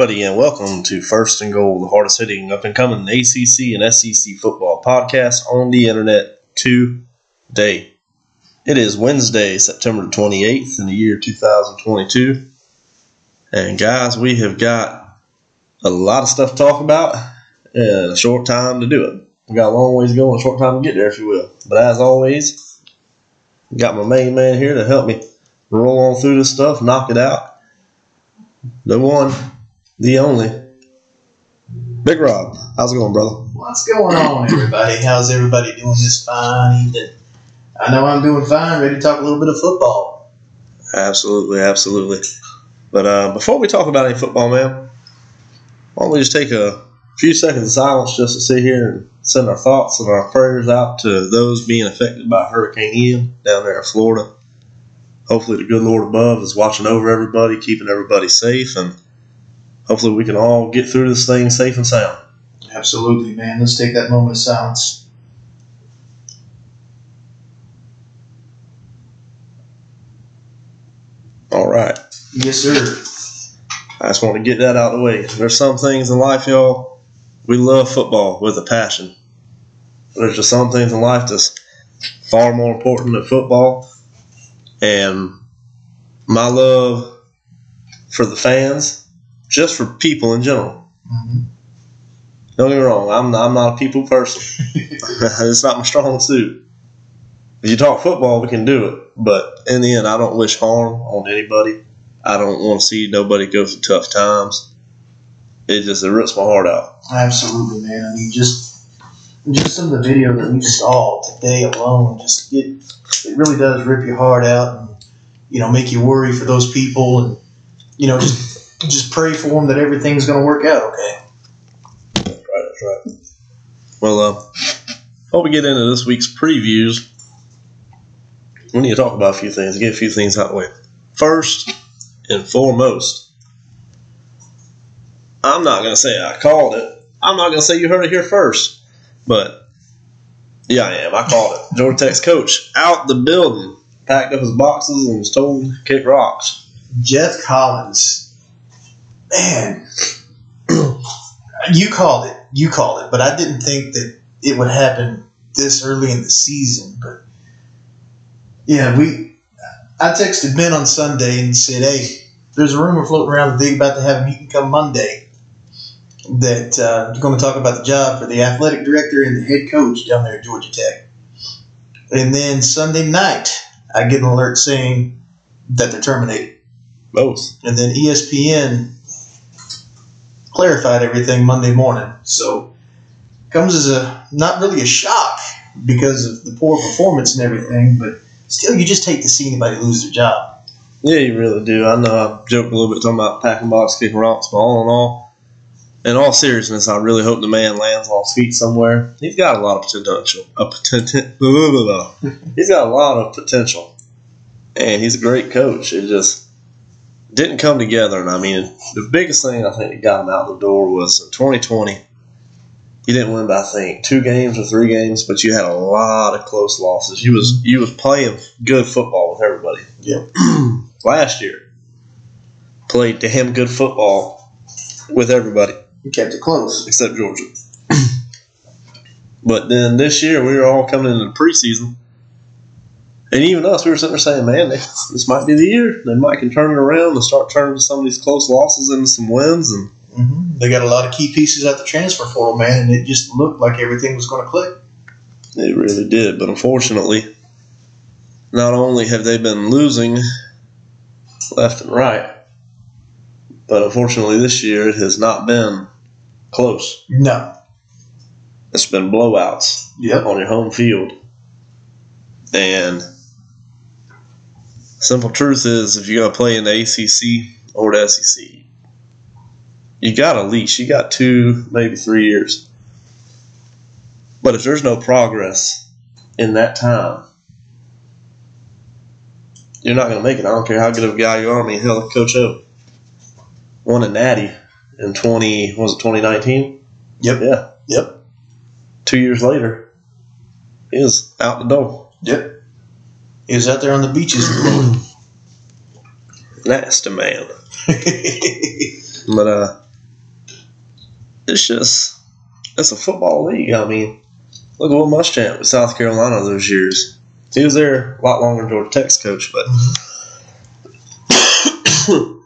Everybody, and welcome to First and Goal, the hardest hitting up and coming ACC and SEC football podcast on the internet today. It is Wednesday, September 28th in the year 2022. And, guys, we have got a lot of stuff to talk about and a short time to do it. We got a long ways to go and a short time to get there, if you will. But as always, got my main man here to help me roll on through this stuff, knock it out the one, the only, Big Rob. How's it going, brother? What's going on, everybody? How's everybody doing this fine evening? I know I'm doing fine, ready to talk a little bit of football. Absolutely, absolutely. But uh, before we talk about any football, man, why don't we just take a few seconds of silence just to sit here and send our thoughts and our prayers out to those being affected by Hurricane Ian down there in Florida hopefully the good Lord above is watching over everybody, keeping everybody safe, and hopefully we can all get through this thing safe and sound. Absolutely, man. Let's take that moment of silence. All right. Yes, sir. I just want to get that out of the way. There's some things in life, y'all. We love football with a passion. There's just some things in life that's far more important than football and my love for the fans, just for people in general. Mm-hmm. Don't get me wrong, I'm not, I'm not a people person. it's not my strong suit. If you talk football, we can do it, but in the end, I don't wish harm on anybody. I don't want to see nobody go through tough times. It just it rips my heart out. Absolutely, man. I mean, just just some of the video that we saw today alone, just it it really does rip your heart out and you know make you worry for those people and you know just just pray for them that everything's going to work out okay. That's right. That's right. Well, uh, before we get into this week's previews, we need to talk about a few things. Get a few things out of the way. First and foremost, I'm not going to say I called it. I'm not going to say you heard it here first, but yeah, I am. I called it. Georgia Tech's coach out the building, packed up his boxes, and was told to kick rocks. Geoff Collins, man, you called it. You called it, but I didn't think that it would happen this early in the season. But yeah, we. I texted Ben on Sunday and said, "Hey, there's a rumor floating around that they're about to have a meeting come Monday." that uh, going to talk about the job for the athletic director and the head coach down there at Georgia Tech. And then Sunday night, I get an alert saying that they're terminated. Both. And then ESPN clarified everything Monday morning. So comes as a not really a shock because of the poor performance and everything, but still, you just hate to see anybody lose their job. Yeah, you really do. I know I joked a little bit talking about packing box, kicking rocks, but all in all, in all seriousness, I really hope the man lands on his feet somewhere. He's got a lot of potential. A potential. he's got a lot of potential, and he's a great coach. It just didn't come together. And I mean, the biggest thing I think that got him out the door was uh, in 2020. He didn't win by I think two games or three games, but you had a lot of close losses. You was you was playing good football with everybody. Yeah. Last year, played damn good football with everybody. He kept it close. Except Georgia. but then this year, we were all coming into the preseason. And even us, we were sitting there saying, man, this might be the year. They might can turn it around and start turning some of these close losses into some wins. And mm-hmm. They got a lot of key pieces at the transfer portal, man, and it just looked like everything was going to click. It really did. But unfortunately, not only have they been losing left and right, but unfortunately this year it has not been close. No. It's been blowouts yep. on your home field. And simple truth is if you're going to play in the ACC or the SEC, you got a leash. You got two, maybe three years. But if there's no progress in that time, you're not going to make it. I don't care how good of a guy you are. I mean, hell, Coach O won a natty in 20 was it 2019 yep yeah yep two years later he is out the door yep he was out there on the beaches nasty man But uh, it's just it's a football league. I mean, look at what Muschamp with South Carolina those years. He was there a lot longer than Georgia Tech's coach, but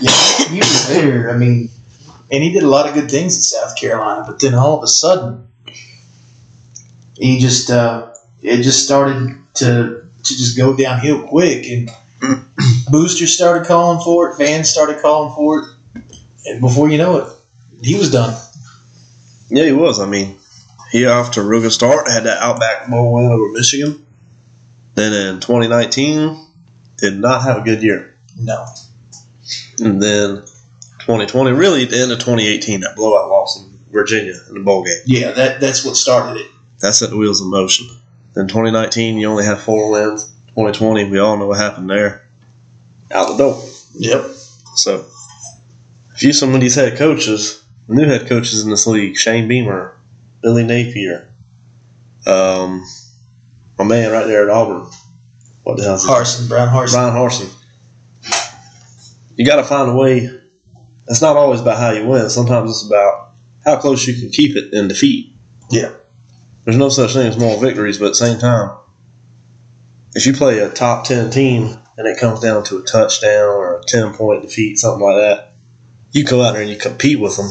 Yeah, he was there. I mean, and he did a lot of good things in South Carolina, but then all of a sudden, he just uh, it just started to to just go downhill quick, and boosters started calling for it, fans started calling for it, and before you know it, he was done. yeah, he was. I mean, he off to a real good start. Had that Outback Bowl win over Michigan. Then in 2019, did not have a good year. No, And then 2020, really the end of 2018, that blowout loss in Virginia in the bowl game. yeah, that that's what started it. That set the wheels in motion. Then 2019, you only had four wins. 2020, we all know what happened there. Out the door. Yep. So, if you some of these head coaches, new head coaches in this league, Shane Beamer, Billy Napier, um, my man right there at Auburn, what the hell is Harsin, Brown Harsin. Bryan Harsin. You got to find a way. It's not always about how you win. Sometimes it's about how close you can keep it in defeat. Yeah. There's no such thing as moral victories, but at the same time, if you play a top 10 team and it comes down to a touchdown or a 10 point defeat, something like that, you go out there and you compete with them.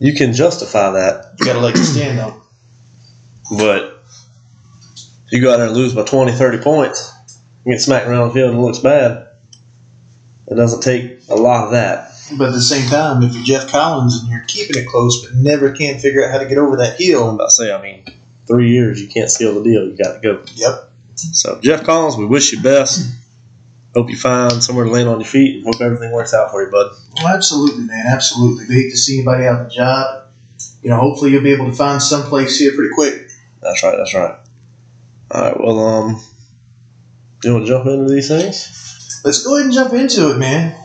You can justify that, You got to let you stand up. but you go out there and lose by 20, 30 points, you get smacked around the field and it looks bad. It doesn't take a lot of that. But at the same time, if you're Geoff Collins and you're keeping it close but never can figure out how to get over that hill, I'm about to say, I mean, three years, you can't seal the deal. You got to go. yep. So, Geoff Collins, we wish you best. Hope you find somewhere to land on your feet and hope everything works out for you, bud. Well, absolutely, man. Absolutely. We hate to see anybody out of a job. You know, hopefully you'll be able to find someplace here pretty quick. That's right. That's right. All right. Well, um, you want to jump into these things? Let's go ahead and jump into it, man.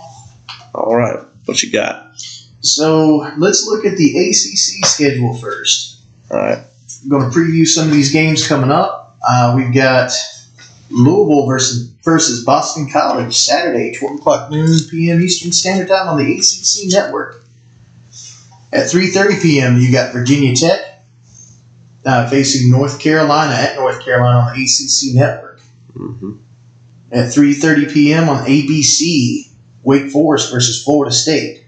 All right. What you got? So let's look at the ACC schedule first. All right. I'm going to preview some of these games coming up. Uh, we've got Louisville versus versus Boston College Saturday, 12 o'clock noon p.m. Eastern Standard Time on the ACC Network. At 3:30 p.m., you got Virginia Tech uh, facing North Carolina at North Carolina on the ACC Network. Mm-hmm. At 3:30 p.m. on ABC, Wake Forest versus Florida State.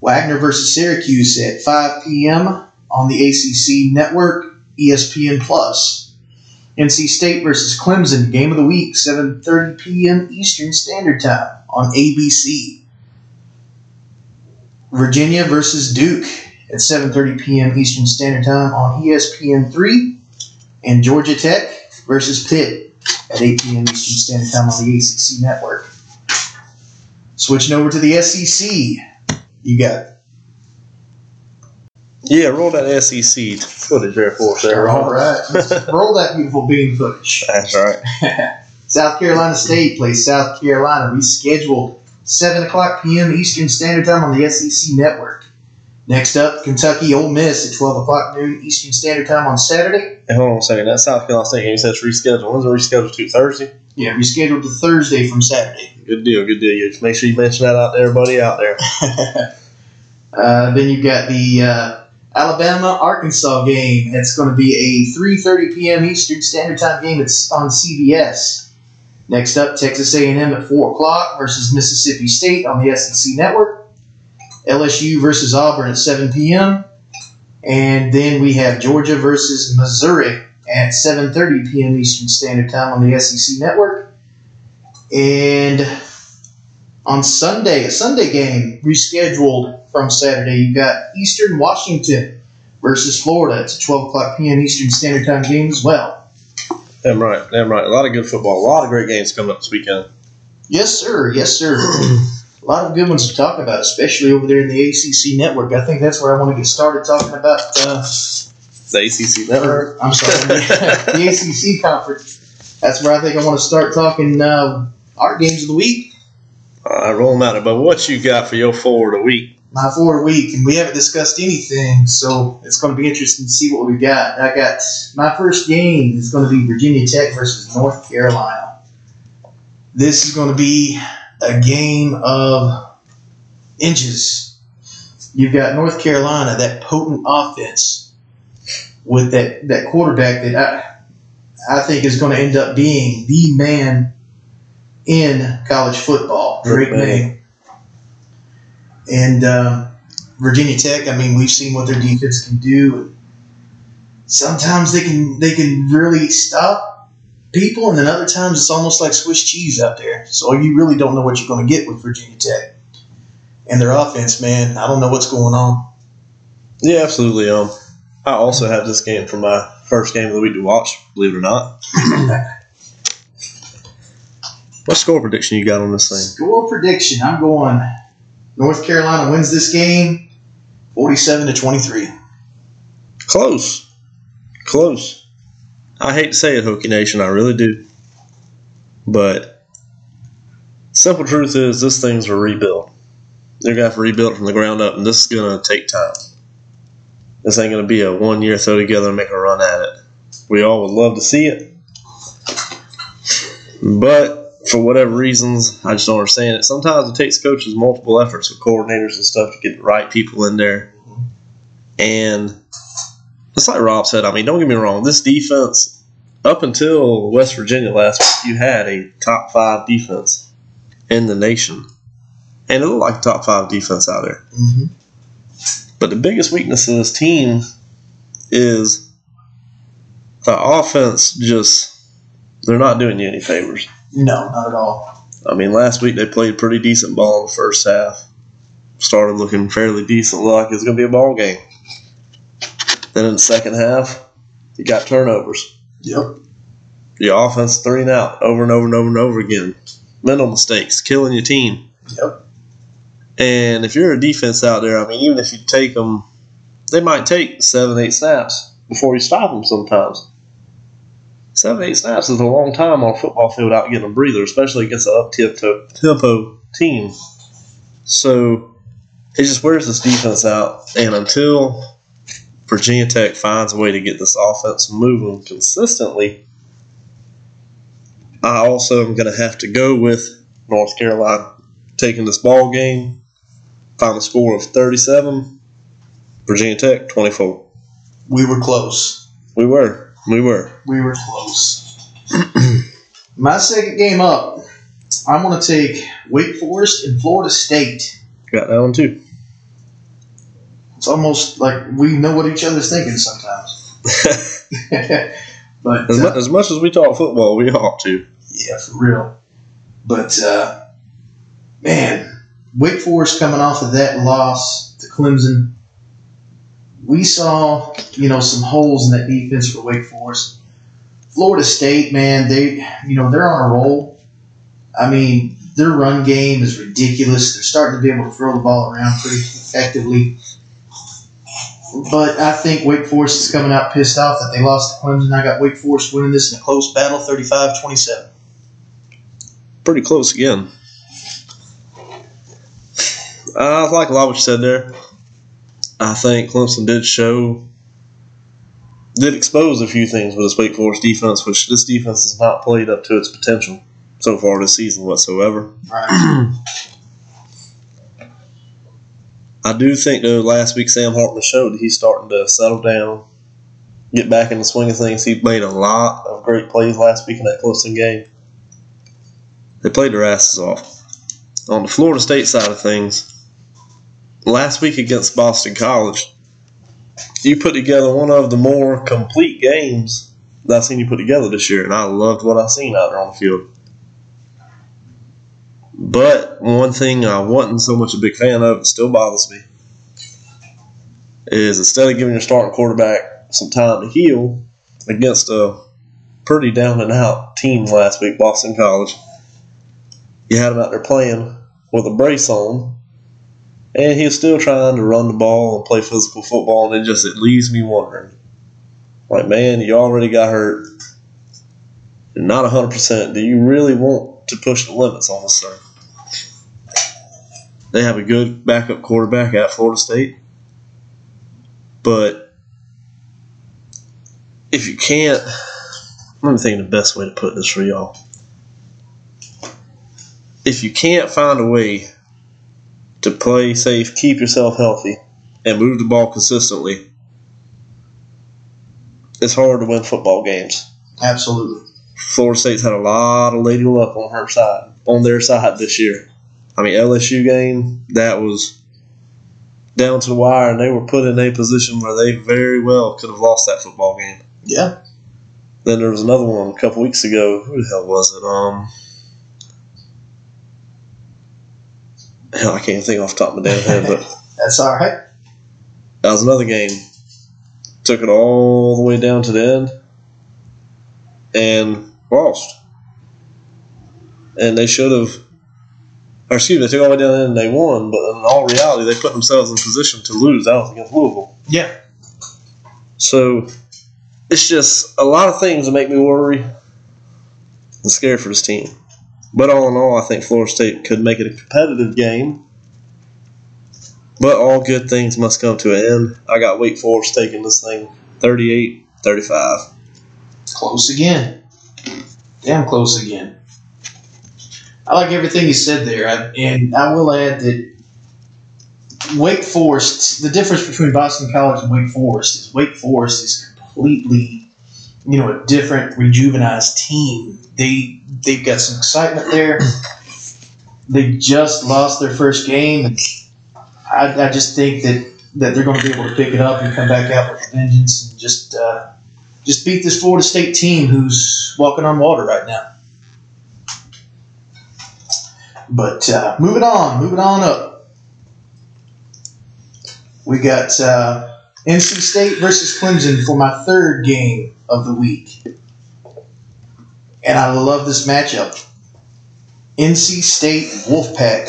Wagner versus Syracuse at 5 p.m. on the ACC Network, ESPN Plus. NC State versus Clemson, game of the week, 7:30 p.m. Eastern Standard Time on ABC. Virginia versus Duke at 7:30 p.m. Eastern Standard Time on E ESPN3, and Georgia Tech versus Pitt at 8 p.m. Eastern Standard Time on the ACC Network. Switching over to the SEC, you got Yeah. Roll that SEC footage there for us. There. all right. Roll that beautiful beam footage. That's right. South Carolina State plays South Carolina rescheduled 7 o'clock p.m. Eastern Standard Time on the SEC Network. Next up, Kentucky Ole Miss at 12 o'clock noon Eastern Standard Time on Saturday. Hey, hold on a second. That South Carolina State game said rescheduled. When's it rescheduled to? Thursday? Yeah, rescheduled to Thursday from Saturday. Good deal. Good deal. You make sure you mention that out there, buddy, out there. uh, then you've got the uh, Alabama Arkansas game. It's going to be a 3:30 p.m. Eastern Standard Time game. It's on CBS. Next up, Texas A&M at 4 o'clock versus Mississippi State on the SEC Network. LSU versus Auburn at 7 p.m. And then we have Georgia versus Missouri at 7:30 p.m. Eastern Standard Time on the SEC Network. And on Sunday, a Sunday game rescheduled from Saturday. You've got Eastern Washington versus Florida. It's a 12 o'clock p.m. Eastern Standard Time game as well. Damn right. Damn right. A lot of good football. A lot of great games coming up this weekend. Yes, sir. Yes, sir. a lot of good ones to talk about, especially over there in the ACC network. I think that's where I want to get started talking about. Uh, The ACC network. or, I'm sorry, the ACC conference. That's where I think I want to start talking uh, our games of the week. All right, roll them out. But what you got for your forward a week? my forward week, and we haven't discussed anything, so it's going to be interesting to see what we got. I got my first game is going to be Virginia Tech versus North Carolina. This is going to be a game of inches. You've got North Carolina, that potent offense with that, that quarterback that I, I think is going to end up being the man in college football, Drake Maye. And um, Virginia Tech, I mean, we've seen what their defense can do. Sometimes they can they can really stop people, and then other times it's almost like Swiss cheese out there. So you really don't know what you're going to get with Virginia Tech and their offense, man. I don't know what's going on. Yeah, absolutely. Um, I also have this game for my first game of the week to watch. Believe it or not. what score prediction you got on this thing? Score prediction. I'm going. North Carolina wins this game, forty-seven to twenty-three. Close, close. I hate to say it, Hokie Nation. I really do. But simple truth is, this thing's a rebuild. They're gonna have to rebuild from the ground up, and this is gonna take time. This ain't gonna be a one year throw together and make a run at it. We all would love to see it, but for whatever reasons, I just don't understand it. Sometimes it takes coaches multiple efforts with coordinators and stuff to get the right people in there, and it's like Rob said. I mean, don't get me wrong. This defense, up until West Virginia last week, you had a top five defense in the nation and it looked like top five defense out there. Mm-hmm. But the biggest weakness of this team is the offense. Just they're not doing you any favors. No, not at all. I mean, last week they played pretty decent ball in the first half. Started looking fairly decent, like it's going to be a ball game. Then in the second half, you got turnovers. Yep. Your offense three and out over and over and over and over again. Mental mistakes, killing your team. Yep. And if you're a defense out there, I mean, even if you take them, they might take seven, eight snaps before you stop them sometimes. Seven, eight snaps is a long time on a football field out getting a breather, especially against an up tempo team. So it just wears this defense out. And until Virginia Tech finds a way to get this offense moving consistently, I also am going to have to go with North Carolina taking this ball game Final score of 37. Virginia Tech 24. We were close. We were. We were. We were close. My second game up, I'm going to take Wake Forest and Florida State. Got that one too. It's almost like we know what each other's thinking sometimes. but as, uh, much, as much as we talk football, we ought to. Yeah, for real. But uh, man, Wake Forest coming off of that loss to Clemson, we saw you know some holes in that defense for Wake Forest. Florida State, man, they you know they're on a roll. I mean, their run game is ridiculous. They're starting to be able to throw the ball around pretty effectively. But I think Wake Forest is coming out pissed off that they lost to Clemson. I got Wake Forest winning this in a close battle, 35-27. Pretty close again. I like a lot what you said there. I think Clemson did show, did expose a few things with this Wake Forest defense, which this defense has not played up to its potential so far this season whatsoever. Right. I do think, though, last week Sam Hartman showed that he's starting to settle down, get back in the swing of things. He made a lot of great plays last week in that Clemson game. They played their asses off. On the Florida State side of things, last week against Boston College, you put together one of the more complete games that I've seen you put together this year, and I loved what I've seen out there on the field. But one thing I wasn't so much a big fan of, it still bothers me, is instead of giving your starting quarterback some time to heal against a pretty down and out team last week, Boston College, you had him out there playing with a brace on and he was still trying to run the ball and play physical football, and it just it leaves me wondering, like, man, you already got hurt. You're not hundred percent. Do you really want to push the limits on this thing? They have a good backup quarterback at Florida State, but if you can't, let me think of the best way to put this for y'all. If you can't find a way to play safe, keep yourself healthy, and move the ball consistently, it's hard to win football games. Absolutely. Florida State's had a lot of lady luck on her side, on their side this year. I mean, LSU game that was down to the wire, and they were put in a position where they very well could have lost that football game. Yeah. Then there was another one a couple weeks ago. Who the hell was it? Um, hell, I can't think off the top of my damn head, but That's all right. that was another game. Took it all the way down to the end and lost. And they should have, or excuse me, they took all the way down to the end and they won, but in all reality, they put themselves in position to lose. That was against Louisville. Yeah. So it's just a lot of things that make me worry and scared for this team. But all in all, I think Florida State could make it a competitive game. But all good things must come to an end. I got Wake Forest taking this thing 38 35. Close again. Damn close again. I like everything you said there, I, and I will add that Wake Forest. The difference between Boston College and Wake Forest is Wake Forest is completely, you know, a different, rejuvenized team. They they've got some excitement there. They just lost their first game, and I, I just think that that they're going to be able to pick it up and come back out with vengeance and just. Uh, just beat this Florida State team who's walking on water right now. But uh, moving on, moving on up. We got uh, NC State versus Clemson for my third game of the week. And I love this matchup. NC State Wolfpack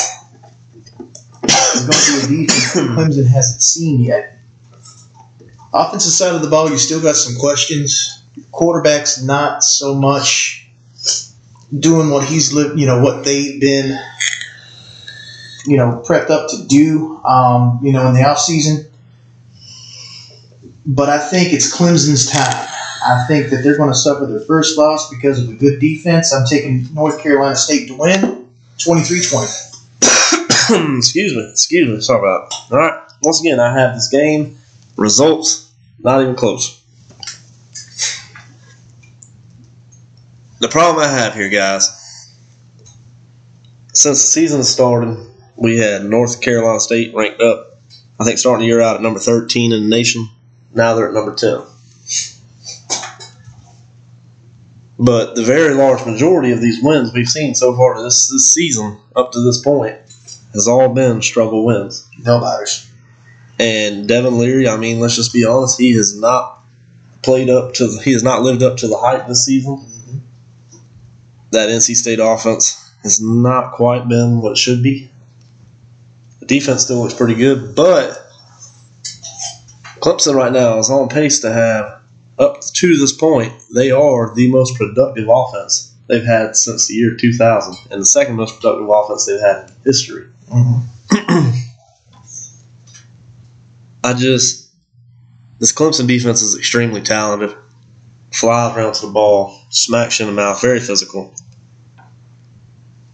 is going to be a defense Clemson hasn't seen yet. Offensive side of the ball, you still got some questions. Quarterback's not so much doing what he's lived, you know, what they've been, you know, prepped up to do, um, you know, in the off season. But I think it's Clemson's time. I think that they're going to suffer their first loss because of a good defense. I'm taking North Carolina State to win 23 20. excuse me, excuse me, sorry about. All right, once again, I have this game. Results, not even close. The problem I have here, guys, since the season started, we had North Carolina State ranked up, I think, starting the year out at number 13 in the nation. Now they're at number 10. But the very large majority of these wins we've seen so far this, this season, up to this point, has all been struggle wins. No matters. And Devin Leary, I mean, let's just be honest, he has not played up to the, he has not lived up to the hype this season. That NC State offense has not quite been what it should be. The defense still looks pretty good, but Clemson right now is on pace to have up to this point, they are the most productive offense they've had since the year 2000 and the second most productive offense they've had in history. Mm-hmm. I just this Clemson defense is extremely talented. Flies around to the ball, smacks you in the mouth, very physical.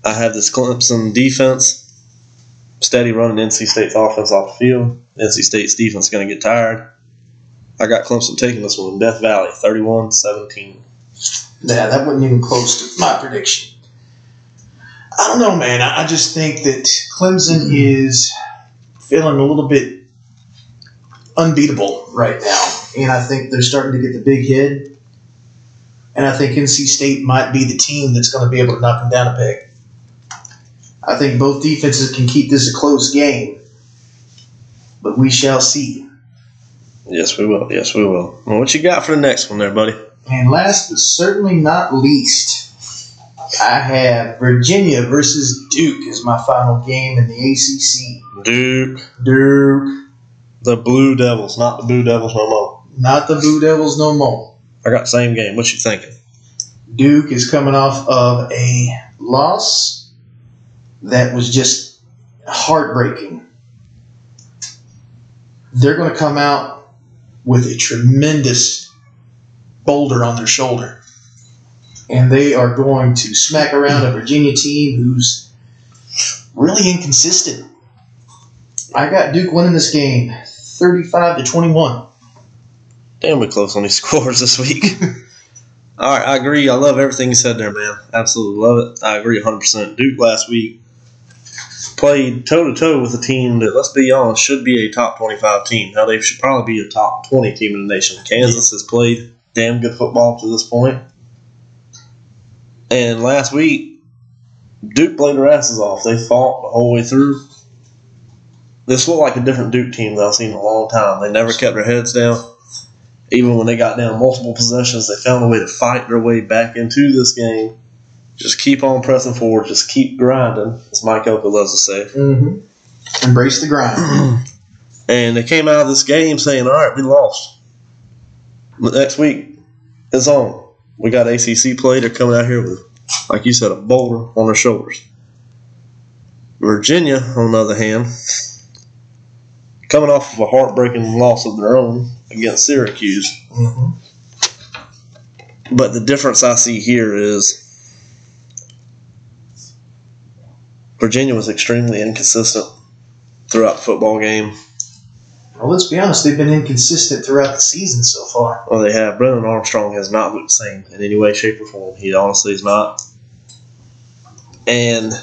I have this Clemson defense steady running NC State's offense off the field. NC State's defense is going to get tired. I got Clemson taking this one in Death Valley, 31 17. Yeah, that wasn't even close to my prediction. I don't know, man. I I just think that Clemson mm-hmm. is feeling a little bit unbeatable right now. And I think they're starting to get the big hit. And I think NC State might be the team that's going to be able to knock them down a peg. I think both defenses can keep this a close game. But we shall see. Yes, we will. Yes, we will. Well, what you got for the next one there, buddy? And last but certainly not least, I have Virginia versus Duke as my final game in the ACC. Duke. Duke, The Blue Devils, not the Blue Devils no more. not the Blue Devils no more. I got same game. What you thinking? Duke is coming off of a loss that was just heartbreaking. They're going to come out with a tremendous boulder on their shoulder. And they are going to smack around a Virginia team who's really inconsistent. I got Duke winning this game, thirty-five to twenty-one. Damn, we close on these scores this week. All right, I agree. I love everything you said there, man. Absolutely love it. I agree 100%. Duke last week played toe to toe with a team that, let's be honest, should be a top 25 team. Now, they should probably be a top 20 team in the nation. Kansas has played damn good football to this point. And last week, Duke played their asses off. They fought the whole way through. This looked like a different Duke team that I've seen in a long time. They never kept their heads down even when they got down multiple possessions, they found a way to fight their way back into this game. Just keep on pressing forward. Just keep grinding, as Mike Elko loves to say. Mm-hmm. Embrace the grind. and they came out of this game saying, "All right, we lost. But next week, it's on. We got ACC play. They're coming out here with, like you said, a boulder on their shoulders. Virginia, on the other hand, coming off of a heartbreaking loss of their own against Syracuse. Mm-hmm. But the difference I see here is Virginia was extremely inconsistent throughout the football game. Well, let's be honest, they've been inconsistent throughout the season so far. Well, they have. Brennan Armstrong has not looked the same in any way, shape, or form. He honestly is not. And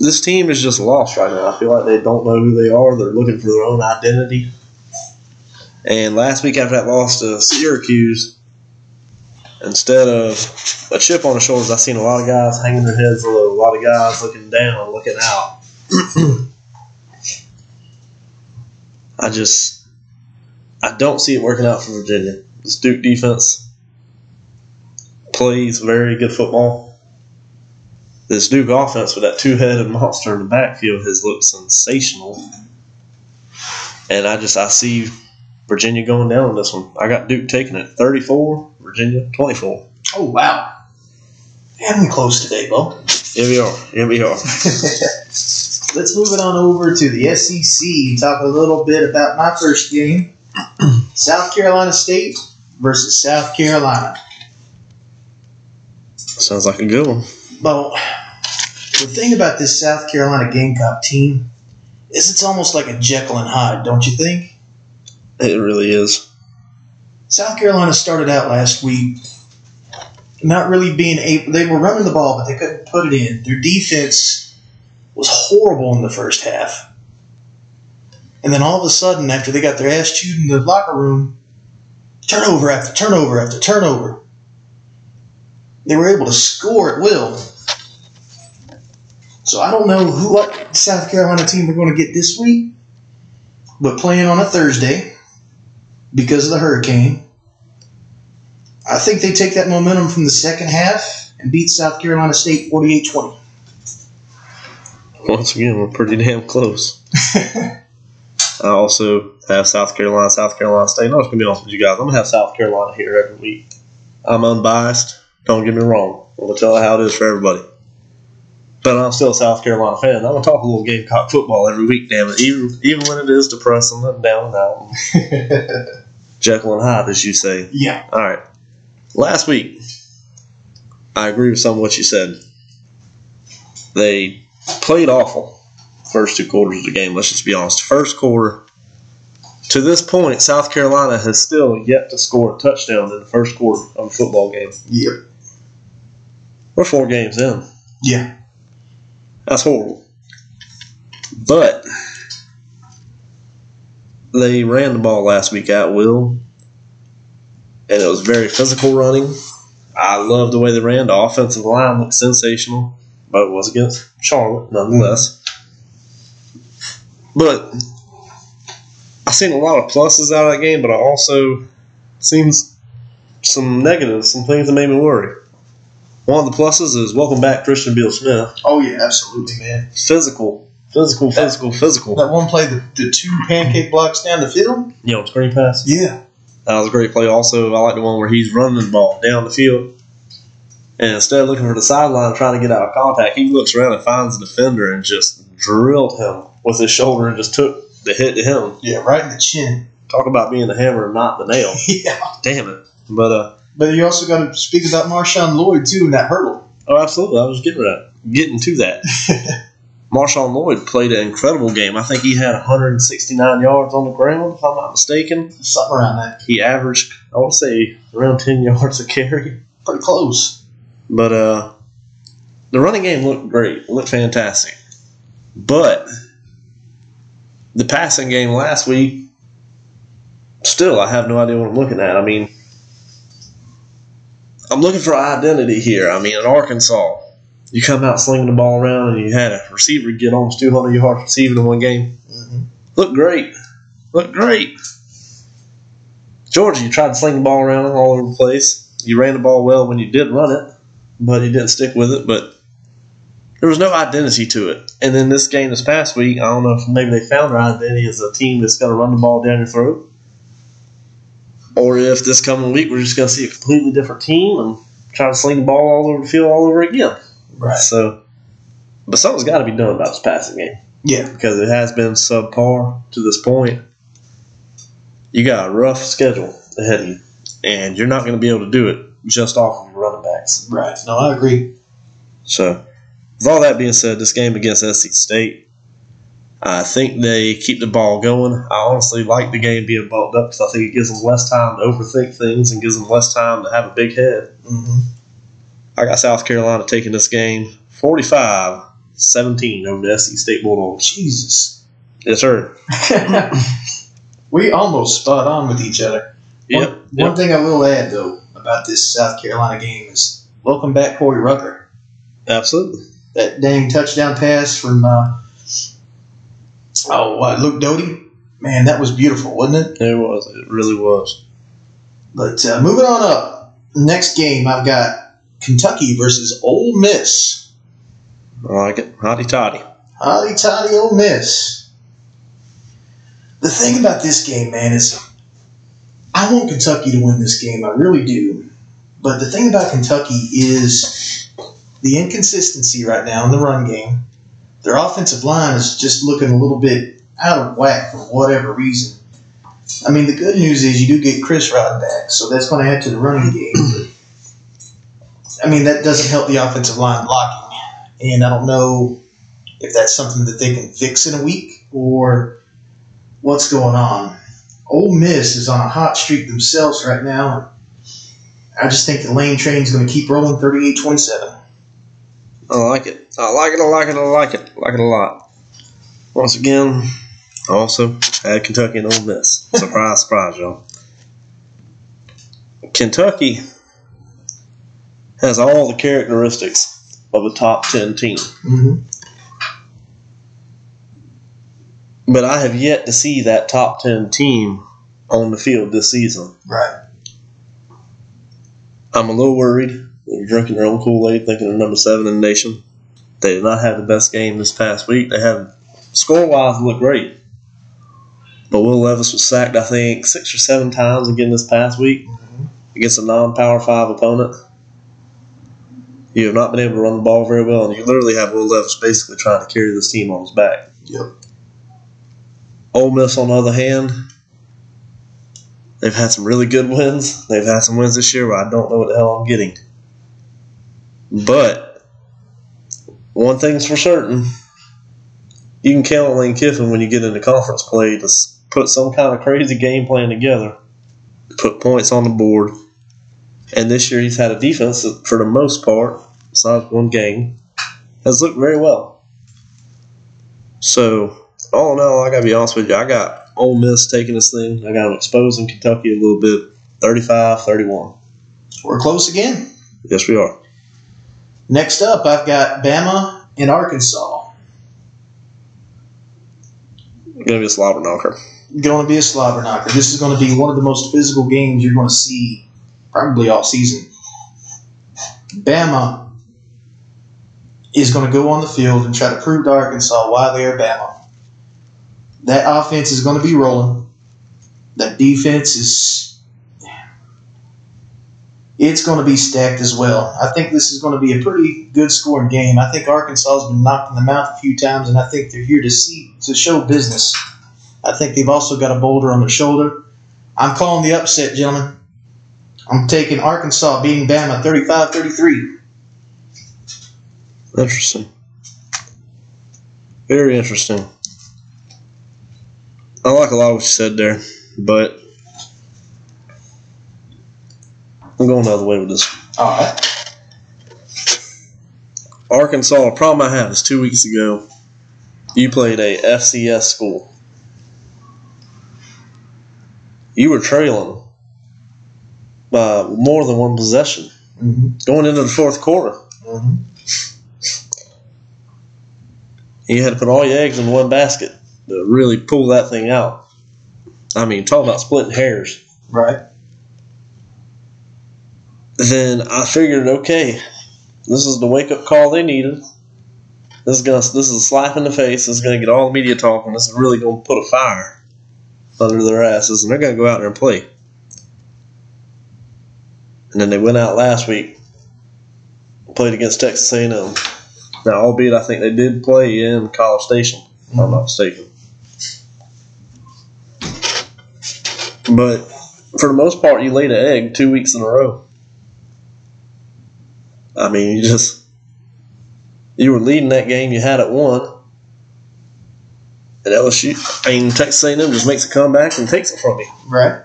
this team is just lost right now. I feel like they don't know who they are. They're looking for their own identity. And last week after that loss to Syracuse, instead of a chip on the shoulders, I've seen a lot of guys hanging their heads low, a lot of guys looking down, looking out. I just, I don't see it working out for Virginia. This Duke defense plays very good football. This Duke offense with that two-headed monster in the backfield has looked sensational. And I just, I see Virginia going down on this one. I got Duke taking it 34, Virginia 24. Oh, wow. Damn, close today, Bo. Here we are. Here we are. Let's move it on over to the SEC. Talk a little bit about my first game South Carolina State versus South Carolina. Sounds like a good one. Bo, the thing about this South Carolina Gamecock team is it's almost like a Jekyll and Hyde, don't you think? It really is. South Carolina started out last week not really being able. They were running the ball, but they couldn't put it in. Their defense was horrible in the first half. And then all of a sudden, after they got their ass chewed in the locker room, turnover after turnover after turnover, they were able to score at will. So I don't know who what South Carolina team we're going to get this week, but playing on a Thursday because of the hurricane. I think they take that momentum from the second half and beat South Carolina State 48 20. Once again, we're pretty damn close. I also have South Carolina, South Carolina State. I'm just gonna be honest with you guys. I'm gonna have South Carolina here every week. I'm unbiased. Don't get me wrong. I'm gonna tell you how it is for everybody. But I'm still a South Carolina fan. I'm gonna talk a little Gamecock football every week. Damn it, even even when it is depressing and down and out, Jekyll and Hyde, as you say. yeah. All right. Last week, I agree with some of what you said. They played awful first two quarters of the game. Let's just be honest. First quarter, to this point, South Carolina has still yet to score a touchdown in the first quarter of a football game. Yep. We're four games in. Yeah. That's horrible. But they ran the ball last week at will, and it was very physical running. I love the way they ran. The offensive line looked sensational, but it was against Charlotte nonetheless. But I've seen a lot of pluses out of that game, but I also seen some negatives, some things that made me worry. One of the pluses is welcome back Christian Beal Smith. Oh, yeah, absolutely, man. Physical, physical, physical, physical. That one play, the, the two pancake blocks down the field? You know, screen pass. Yeah. That was a great play. Also, I like the one where he's running the ball down the field, and instead of looking for the sideline trying to get out of contact, he looks around and finds the defender and just drilled him with his shoulder and just took the hit to him. Yeah, right in the chin. Talk about being the hammer and not the nail. yeah. Damn it. But uh, But you also got to speak about Marshawn Lloyd, too, in that hurdle. oh, absolutely. I was getting to that, getting to that. Marshawn Lloyd played an incredible game. I think he had 169 yards on the ground, if I'm not mistaken. Something around that. He averaged, I want to say, around 10 yards a carry. Pretty close. But uh, the running game looked great, looked fantastic. But the passing game last week, still, I have no idea what I'm looking at. I mean, I'm looking for identity here. I mean, in Arkansas, you come out slinging the ball around and you had a receiver get almost 200 yards receiving in one game. Mm-hmm. Looked great. Look great. Georgia, you tried to sling the ball around all over the place. You ran the ball well when you did run it, but you didn't stick with it. But there was no identity to it. And then this game this past week, I don't know if maybe they found their identity as a team that's going to run the ball down your throat. Or if this coming week we're just going to see a completely different team and try to sling the ball all over the field all over again. Right. So, but something's got to be done about this passing game Yeah. because it has been subpar to this point. You got a rough schedule ahead of you, and you're not going to be able to do it just off of your running backs. Right. No, I agree. So, with all that being said, this game against NC State, I think they keep the ball going. I honestly like the game being bulked up because I think it gives them less time to overthink things and gives them less time to have a big head. Mm-hmm. I got South Carolina taking this game 45 17 over the SC State Bulldogs. Jesus. Yes, sir. we almost spot on with each other. Yep. One, one thing I will add though about this South Carolina game is welcome back Corey Rucker. Absolutely. That dang touchdown pass from uh, oh what Luke Doty. Man, that was beautiful, wasn't it? It was. It really was. But uh, moving on up, next game I've got Kentucky versus Ole Miss. I like it. Hotty toddy. Hotty toddy Ole Miss. The thing about this game, man, is I want Kentucky to win this game. I really do. But the thing about Kentucky is the inconsistency right now in the run game. Their offensive line is just looking a little bit out of whack for whatever reason. I mean, the good news is you do get Chris Rod back, so that's going to add to the running game. I mean, that doesn't help the offensive line blocking. And I don't know if that's something that they can fix in a week or what's going on. Ole Miss is on a hot streak themselves right now. I just think the lane train is going to keep rolling 38 27. I like it. I like it. I like it. I like it. I like it a lot. Once again, also had Kentucky and Ole Miss. Surprise, surprise, y'all. Kentucky has all the characteristics of a top 10 team. Mm-hmm. But I have yet to see that top 10 team on the field this season. Right. I'm a little worried. They're drinking their own Kool Aid, thinking they're number seven in the nation. They did not have the best game this past week. They had score wise looked great, but Will Levis was sacked, I think, six or seven times again this past week against a non-power five opponent. You have not been able to run the ball very well, and you literally have Will Levis basically trying to carry this team on his back. Yep. Ole Miss, on the other hand, they've had some really good wins. They've had some wins this year where I don't know what the hell I'm getting. But one thing's for certain, you can count on Lane Kiffin when you get into conference play to put some kind of crazy game plan together, put points on the board. And this year he's had a defense that, for the most part, besides one game, has looked very well. So, all in all, I got to be honest with you, I got Ole Miss taking this thing. I got them exposing Kentucky a little bit 35 31. We're close again. Yes, we are. Next up, I've got Bama and Arkansas. To be a slobber knocker. Going to be a slobber knocker. This is going to be one of the most physical games you're going to see probably all season. Bama is going to go on the field and try to prove to Arkansas why they are Bama. That offense is going to be rolling. That defense is. It's going to be stacked as well. I think this is going to be a pretty good scoring game. I think Arkansas has been knocked in the mouth a few times, and I think they're here to see to show business. I think they've also got a boulder on their shoulder. I'm calling the upset, gentlemen. I'm taking Arkansas beating Bama 35 33. Interesting. Very interesting. I like a lot of what you said there, but I'm going the other way with this. All right. Arkansas, the problem I had is two weeks ago, you played a FCS school. You were trailing by more than one possession Mm-hmm. going into the fourth quarter. Mm-hmm. You had to put all your eggs in one basket to really pull that thing out. I mean, talk about splitting hairs. Right. Then I figured, okay, this is the wake up call they needed. This is gonna, this is a slap in the face. This is gonna get all the media talking. This is really gonna put a fire under their asses, and they're gonna go out there and play. And then they went out last week, played against Texas A&M. Now, albeit I think they did play in College Station, if I'm not mistaken. But for the most part, you laid an egg two weeks in a row. I mean, you just you were leading that game. You had it won, and LSU. I mean, Texas A&M just makes a comeback and takes it from you. Right.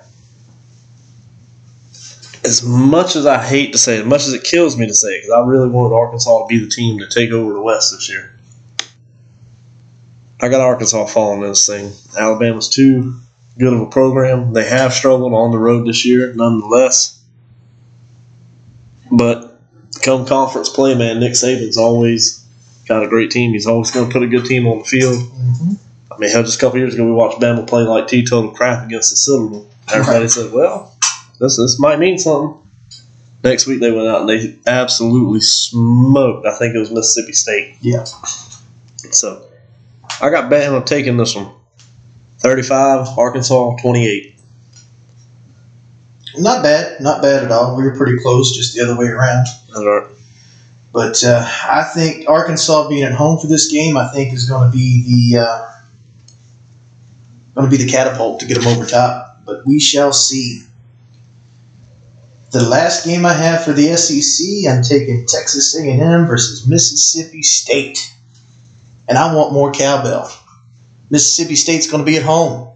As much as I hate to say it, as much as it kills me to say it, because I really wanted Arkansas to be the team to take over the West this year. I got Arkansas falling in this thing. Alabama's too good of a program. They have struggled on the road this year, nonetheless. But come conference play, man, Nick Saban's always got a great team. He's always going to put a good team on the field. Mm-hmm. I mean, hell, just a couple years ago, we watched Bama play like teetotal crap against the Citadel. Everybody said, well, this, this might mean something. Next week, they went out and they absolutely smoked. I think it was Mississippi State. Yeah. So I got Bama taking this one 35, Arkansas 28. Not bad. Not bad at all. We were pretty close, just the other way around. That's right. But uh, I think Arkansas being at home for this game, I think, is going to be the uh, going to be the catapult to get them over top. But we shall see. The last game I have for the SEC, I'm taking Texas A&M versus Mississippi State, and I want more cowbell. Mississippi State's going to be at home.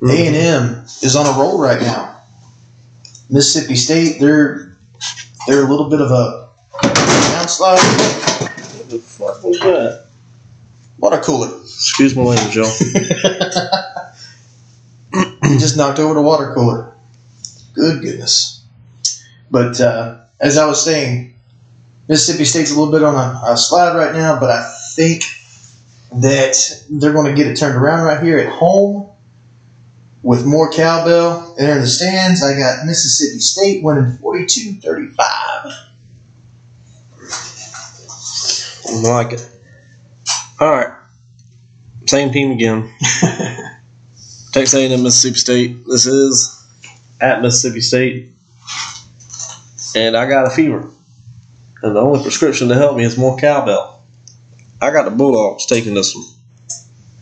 Mm-hmm. A&M is on a roll right now. Mississippi State, they're they're a little bit of a downslide. What the fuck was that? Water cooler. Excuse my language, y'all. Just knocked over the water cooler. Good goodness. But uh, as I was saying, Mississippi State's a little bit on a, a slide right now, but I think that they're going to get it turned around right here at home with more cowbell. And there in the stands, I got Mississippi State winning 42 35. I like it. All right. Same team again. Texas A&M, Mississippi State. This is at Mississippi State, and I got a fever. And the only prescription to help me is more cowbell. I got the Bulldogs taking this one.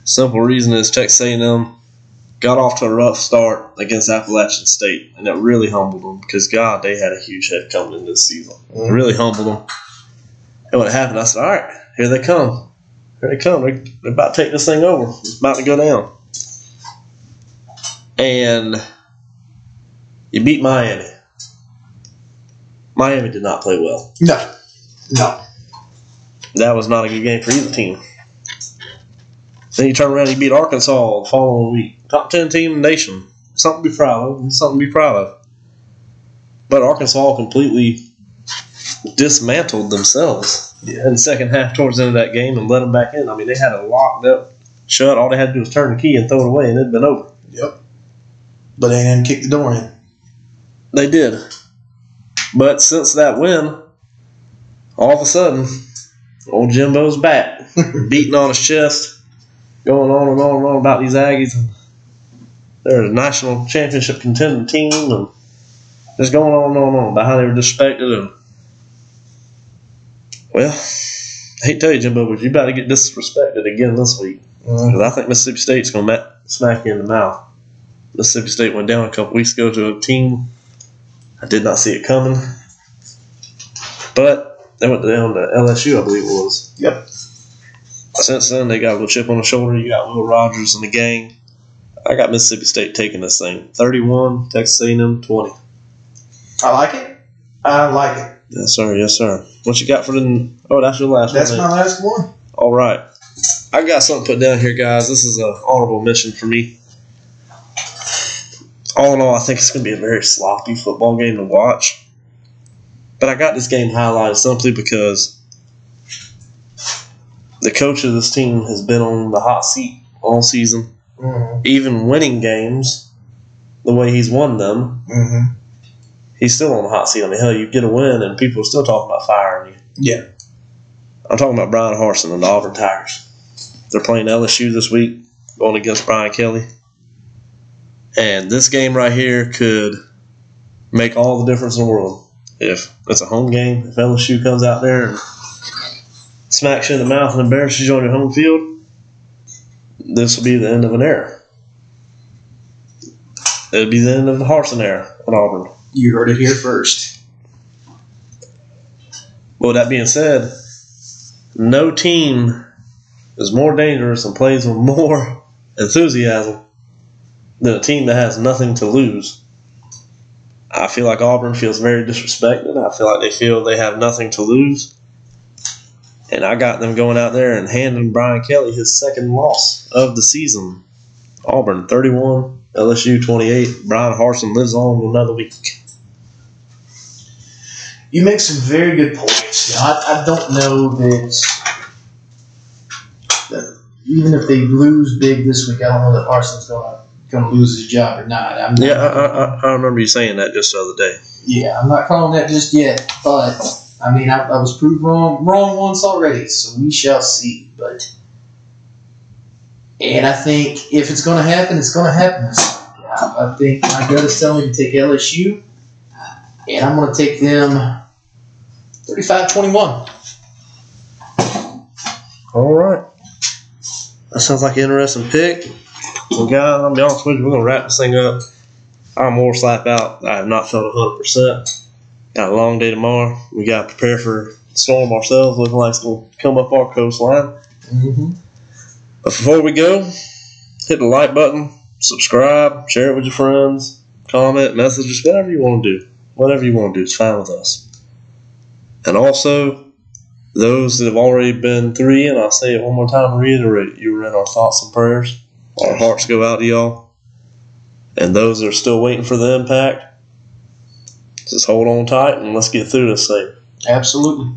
Simple reason is Texas A&M got off to a rough start against Appalachian State, and it really humbled them because God, they had a huge head coming in this season. It really humbled them. And what happened, I said, "All right, here they come. Here they come. They're, they're about to take this thing over. It's about to go down." And you beat Miami. Miami did not play well. No. No. That was not a good game for either team. Then you turn around and you beat Arkansas the following week. Top 10 team in the nation. Something to be proud of. Something to be proud of. But Arkansas completely dismantled themselves Yeah. in the second half towards the end of that game and let them back in. I mean, they had it locked up, shut. All they had to do was turn the key and throw it away, and it'd been over. Yep. But A&M kicked the door in. They did. But since that win, all of a sudden, old Jimbo's back, beating on his chest, going on and on and on about these Aggies. And they're a national championship contending team, and just going on and on and on about how they were disrespected. And well, I hate to tell you, Jimbo, but you about to get disrespected again this week. Uh-huh. Because I think Mississippi State's going to smack you in the mouth. Mississippi State went down a couple weeks ago to a team I did not see it coming. But they went down to LSU, I believe it was. Yep. since then they got a little chip on the shoulder. You got Will Rogers and the gang. I got Mississippi State taking this thing. 31, Texas A&M 20. I like it. I like it. Yes, sir. Yes, sir. What you got for the? Oh, that's your last That's one. my last one. All right. I got something put down here, guys. This is an honorable mention for me. All in all, I think it's going to be a very sloppy football game to watch. But I got this game highlighted simply because the coach of this team has been on the hot seat all season, Mm-hmm. even winning games the way he's won them. Mm-hmm. He's still on the hot seat. I mean, hell, you get a win and people are still talking about firing you. Yeah. I'm talking about Bryan Harsin and the Auburn Tigers. They're playing LSU this week, going against Brian Kelly. And this game right here could make all the difference in the world. If it's a home game, if LSU comes out there and smacks you in the mouth and embarrasses you on your home field, this will be the end of an era. It'll be the end of the Harsin era at Auburn. You heard it here first. Well, that being said, no team is more dangerous and plays with more enthusiasm a team that has nothing to lose. I feel like Auburn feels very disrespected. I feel like they feel they have nothing to lose. And I got them going out there and handing Brian Kelly his second loss of the season. Auburn 31, LSU 28. Bryan Harsin lives on another week. You make some very good points. I, I don't know that, that even if they lose big this week, I don't know that Parsons going to going to lose his job or not. I'm not Yeah, I, I, I remember you saying that just the other day. Yeah, I'm not calling that just yet, but I mean, I, I was proved wrong wrong once already, so we shall see. But and I think if it's going to happen, it's going to happen. I, think my gut is telling me to take LSU, and I'm going to take them 35-21. All right. That sounds like an interesting pick. Well, guys, I'll be honest with you, we're going to wrap this thing up. I'm more slap out. I have not felt 100%. Got a long day tomorrow. We got to prepare for storm ourselves, looking like it's going to come up our coastline. Mm-hmm. But before we go, hit the like button, subscribe, share it with your friends, comment, message us, whatever you want to do. Whatever you want to do, it's fine with us. And also, those that have already been three, and I'll say it one more time, reiterate, you were in our thoughts and prayers. Our hearts go out to y'all. And those that are still waiting for the impact, just hold on tight and let's get through this thing. Absolutely.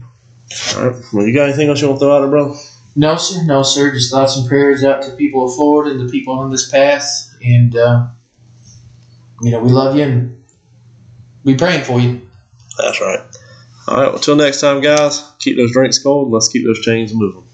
All right. Well, you got anything else you want to throw out there, brother? No, sir. No, sir. Just thoughts and prayers out to people of Florida and the people on this path. And, uh, you know, we love you and we praying for you. That's right. All right. Well, till next time, guys, keep those drinks cold. Let's keep those chains moving.